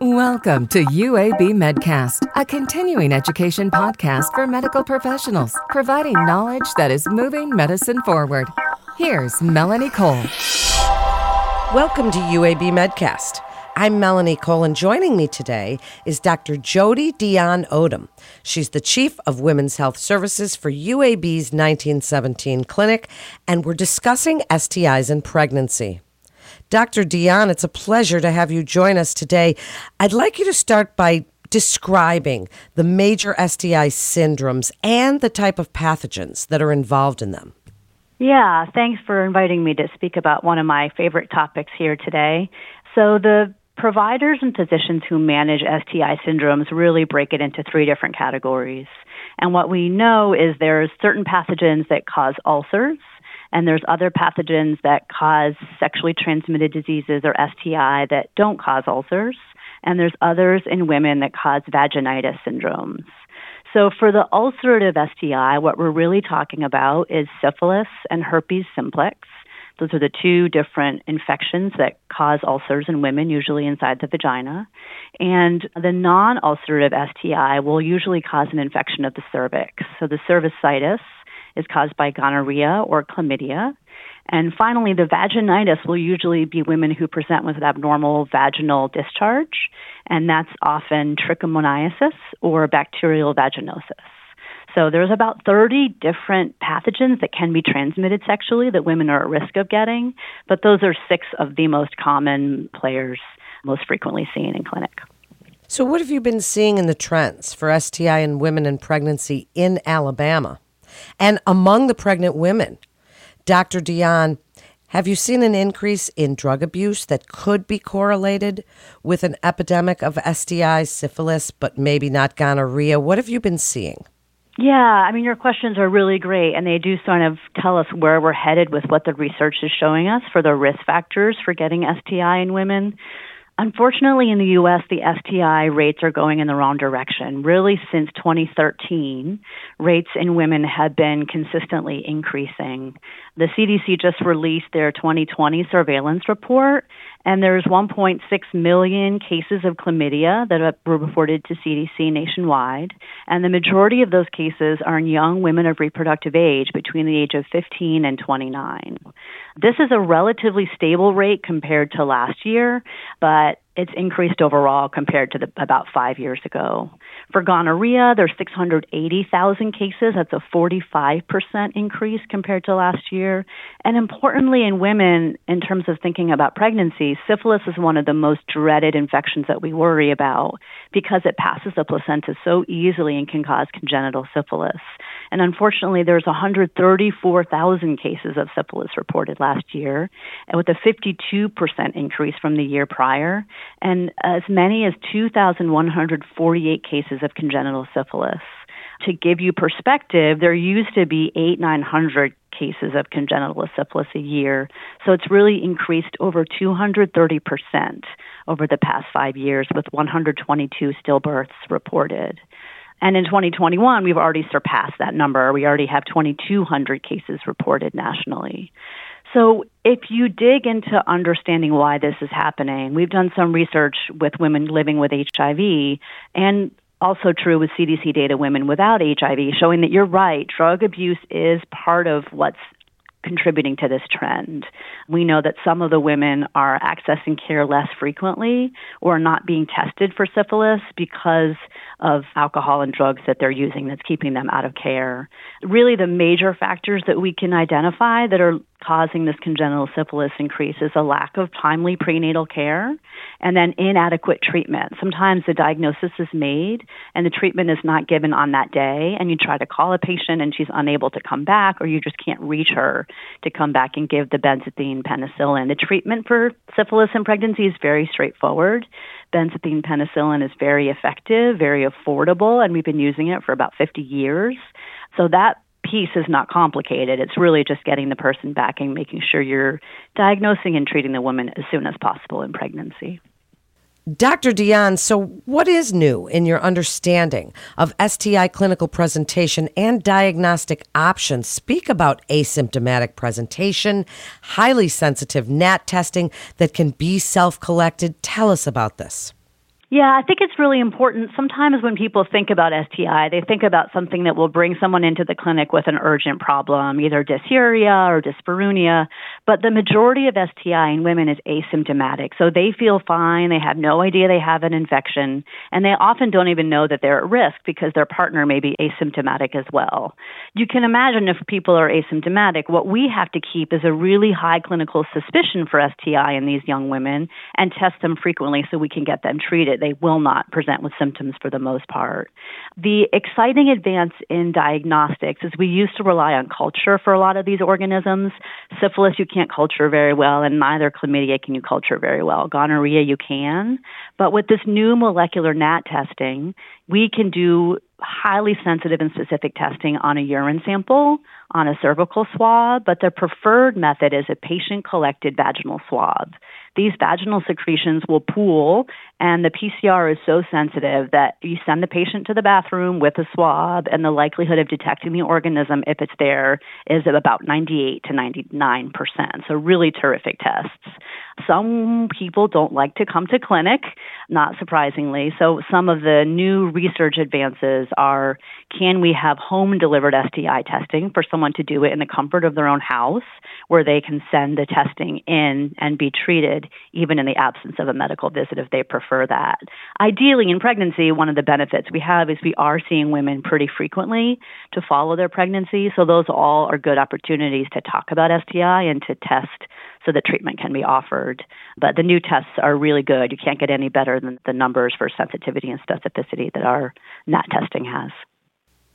Welcome to UAB Medcast, a continuing education podcast for medical professionals, providing knowledge that is moving medicine forward. Here's Melanie Cole. Welcome to UAB Medcast. I'm Melanie Cole, and joining me today is Dr. Jodie Dionne-Odom. She's the Chief of Women's Health Services for UAB's 1917 clinic, and we're discussing STIs in pregnancy. Dr. Dionne, it's a pleasure to have you join us today. I'd like you to start by describing the major STI syndromes and the type of pathogens that are involved in them. Yeah, thanks for inviting me to speak about one of my favorite topics here today. So, the providers and physicians who manage STI syndromes really break it into three different categories. And what we know is there's certain pathogens that cause ulcers, and there's other pathogens that cause sexually transmitted diseases or STI that don't cause ulcers. And there's others in women that cause vaginitis syndromes. So for the ulcerative STI, what we're really talking about is syphilis and herpes simplex. Those are the two different infections that cause ulcers in women, usually inside the vagina. And the non ulcerative STI will usually cause an infection of the cervix. So the cervicitis is caused by gonorrhea or chlamydia. And finally, the vaginitis will usually be women who present with abnormal vaginal discharge, and that's often trichomoniasis or bacterial vaginosis. So there's about 30 different pathogens that can be transmitted sexually that women are at risk of getting, but those are six of the most common players most frequently seen in clinic. So, what have you been seeing in the trends for STI in women in pregnancy in Alabama? And among the pregnant women, Dr. Dionne, have you seen an increase in drug abuse that could be correlated with an epidemic of STIs, syphilis, but maybe not gonorrhea? What have you been seeing? Yeah, I mean, your questions are really great, and they do sort of tell us where we're headed with what the research is showing us for the risk factors for getting STI in women. Unfortunately, in the U.S., the STI rates are going in the wrong direction. Really, since 2013, rates in women have been consistently increasing. The CDC just released their 2020 surveillance report, and there's 1.6 million cases of chlamydia that were reported to CDC nationwide. And the majority of those cases are in young women of reproductive age between the age of 15 and 29. This is a relatively stable rate compared to last year, but it's increased overall compared to the, about five years ago. For gonorrhea, there's 680,000 cases. That's a 45% increase compared to last year. And importantly, in women, in terms of thinking about pregnancy, syphilis is one of the most dreaded infections that we worry about because it passes the placenta so easily and can cause congenital syphilis. And unfortunately, there's 134,000 cases of syphilis reported last year, and with a 52% increase from the year prior, and as many as 2,148 cases of congenital syphilis. To give you perspective, there used to be eight, 900 cases of congenital syphilis a year. So it's really increased over 230% over the past five years, with 122 stillbirths reported. And in 2021, we've already surpassed that number. We already have 2,200 cases reported nationally. So, if you dig into understanding why this is happening, we've done some research with women living with HIV and also true with CDC data women without HIV showing that you're right, drug abuse is part of what's contributing to this trend. We know that some of the women are accessing care less frequently or not being tested for syphilis because of alcohol and drugs that they're using that's keeping them out of care. Really, the major factors that we can identify that are causing this congenital syphilis increase is a lack of timely prenatal care and then inadequate treatment. Sometimes the diagnosis is made and the treatment is not given on that day, and you try to call a patient and she's unable to come back, or you just can't reach her to come back and give the benzathine penicillin. The treatment for syphilis in pregnancy is very straightforward. Benzathine penicillin is very effective, very affordable, and we've been using it for about 50 years. So that piece is not complicated. It's really just getting the person back and making sure you're diagnosing and treating the woman as soon as possible in pregnancy. Dr. Dionne, so what is new in your understanding of STI clinical presentation and diagnostic options? Speak about asymptomatic presentation, highly sensitive NAAT testing that can be self collected. Tell us about this. Yeah, I think it's really important. Sometimes when people think about STI, they think about something that will bring someone into the clinic with an urgent problem, either dysuria or dyspareunia. But the majority of STI in women is asymptomatic. So they feel fine, they have no idea they have an infection, and they often don't even know that they're at risk because their partner may be asymptomatic as well. You can imagine if people are asymptomatic, what we have to keep is a really high clinical suspicion for STI in these young women and test them frequently so we can get them treated they will not present with symptoms for the most part. The exciting advance in diagnostics is we used to rely on culture for a lot of these organisms. Syphilis you can't culture very well, and neither chlamydia can you culture very well. Gonorrhea you can. But with this new molecular NAAT testing, we can do highly sensitive and specific testing on a urine sample, on a cervical swab, but the preferred method is a patient collected vaginal swab these vaginal secretions will pool, and the PCR is so sensitive that you send the patient to the bathroom with a swab, and the likelihood of detecting the organism, if it's there, is about 98 to 99 percent. So, really terrific tests. Some people don't like to come to clinic, not surprisingly. So, some of the new research advances are can we have home delivered STI testing for someone to do it in the comfort of their own house, where they can send the testing in and be treated, even in the absence of a medical visit if they prefer that. Ideally, in pregnancy, one of the benefits we have is we are seeing women pretty frequently to follow their pregnancy. So, those all are good opportunities to talk about STI and to test so that treatment can be offered. But the new tests are really good. You can't get any better than the numbers for sensitivity and specificity that our NAAT testing has.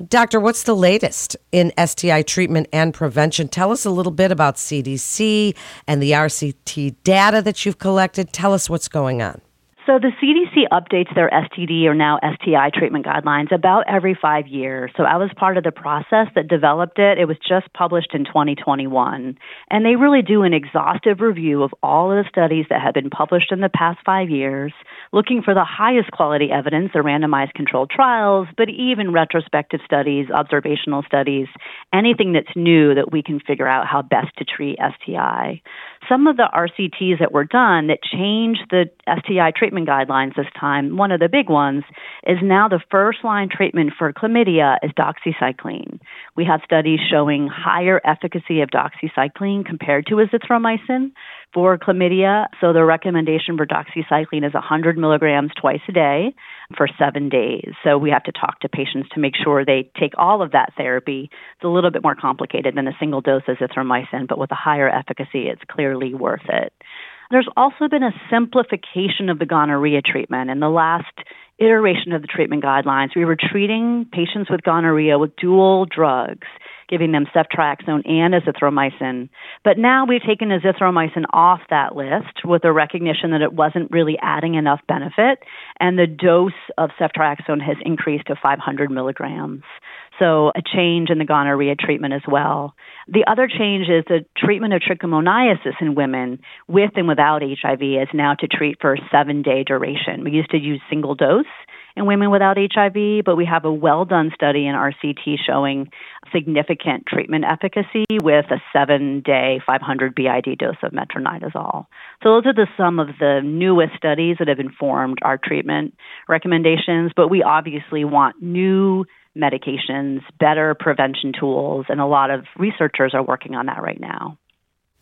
Doctor, what's the latest in STI treatment and prevention? Tell us a little bit about CDC and the RCT data that you've collected. Tell us what's going on. So the CDC updates their STD or now STI treatment guidelines about every five years. So I was part of the process that developed it. It was just published in 2021. And they really do an exhaustive review of all of the studies that have been published in the past five years, looking for the highest quality evidence, the randomized controlled trials, but even retrospective studies, observational studies, anything that's new that we can figure out how best to treat STI. Some of the RCTs that were done that changed the STI treatment guidelines this time, one of the big ones, is now the first line treatment for chlamydia is doxycycline. We have studies showing higher efficacy of doxycycline compared to azithromycin for chlamydia. So the recommendation for doxycycline is 100 milligrams twice a day for seven days. So we have to talk to patients to make sure they take all of that therapy. It's a little bit more complicated than a single dose of azithromycin, but with a higher efficacy, it's clearly worth it. There's also been a simplification of the gonorrhea treatment. In the last iteration of the treatment guidelines, we were treating patients with gonorrhea with dual drugs giving them ceftriaxone and azithromycin. But now we've taken azithromycin off that list with a recognition that it wasn't really adding enough benefit, and the dose of ceftriaxone has increased to 500 milligrams. So a change in the gonorrhea treatment as well. The other change is the treatment of trichomoniasis in women with and without HIV is now to treat for a seven day duration. We used to use single dose in women without HIV, but we have a well done study in RCT showing significant treatment efficacy with a seven day 500 BID dose of metronidazole. So, those are the some of the newest studies that have informed our treatment recommendations, but we obviously want new medications, better prevention tools, and a lot of researchers are working on that right now.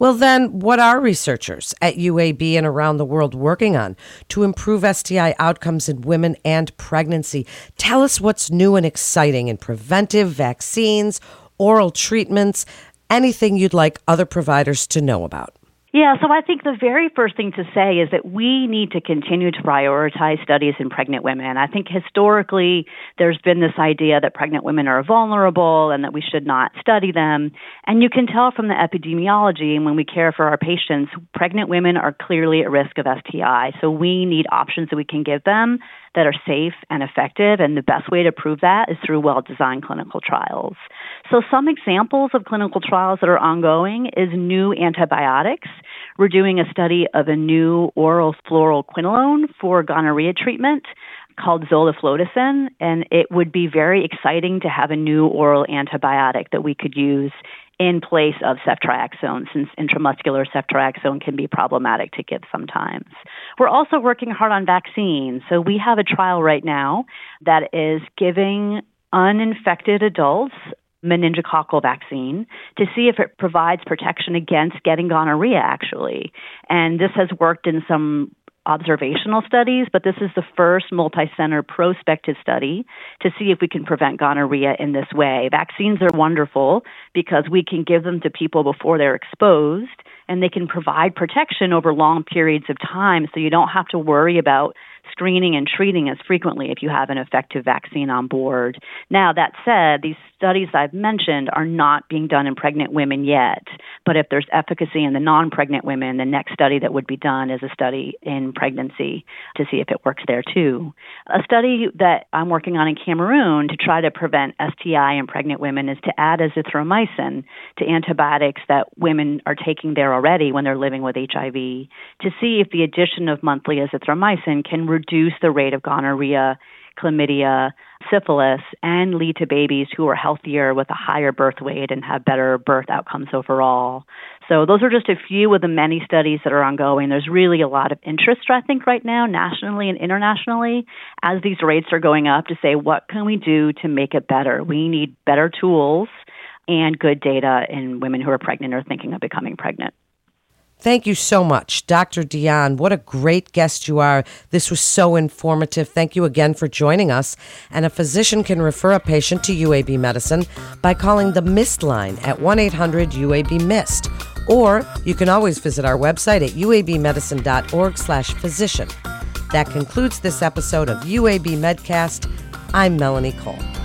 Well, then, what are researchers at UAB and around the world working on to improve STI outcomes in women and pregnancy? Tell us what's new and exciting in preventive vaccines, oral treatments, anything you'd like other providers to know about. Yeah, so I think the very first thing to say is that we need to continue to prioritize studies in pregnant women. I think historically there's been this idea that pregnant women are vulnerable and that we should not study them. And you can tell from the epidemiology and when we care for our patients, pregnant women are clearly at risk of STI. So we need options that we can give them that are safe and effective. And the best way to prove that is through well designed clinical trials. So, some examples of clinical trials that are ongoing is new antibiotics. We're doing a study of a new oral fluoroquinolone for gonorrhea treatment called zoliflodacin, and it would be very exciting to have a new oral antibiotic that we could use in place of ceftriaxone, since intramuscular ceftriaxone can be problematic to give sometimes. We're also working hard on vaccines. So we have a trial right now that is giving uninfected adults meningococcal vaccine to see if it provides protection against getting gonorrhea actually and this has worked in some observational studies, but this is the first multi-center prospective study to see if we can prevent gonorrhea in this way. Vaccines are wonderful because we can give them to people before they're exposed and they can provide protection over long periods of time so you don't have to worry about screening and treating as frequently if you have an effective vaccine on board. Now, that said, these studies I've mentioned are not being done in pregnant women yet, but if there's efficacy in the non pregnant women, the next study that would be done is a study in pregnancy to see if it works there too. A study that I'm working on in Cameroon to try to prevent STI in pregnant women is to add azithromycin to antibiotics that women are taking there already when they're living with HIV to see if the addition of monthly azithromycin can reduce the rate of gonorrhea, chlamydia, syphilis, and lead to babies who are healthier with a higher birth weight and have better birth outcomes overall. So, those are just a few of the many studies that are ongoing. There's really a lot of interest, I think, right now, nationally and internationally, as these rates are going up to say, what can we do to make it better? We need better tools and good data in women who are pregnant or thinking of becoming pregnant. Thank you so much, Dr. Dionne. What a great guest you are. This was so informative. Thank you again for joining us. And a physician can refer a patient to UAB Medicine by calling the MIST line at 1 800 UAB MIST. Or you can always visit our website at uabmedicine.org slash physician. That concludes this episode of UAB Medcast. I'm Melanie Cole.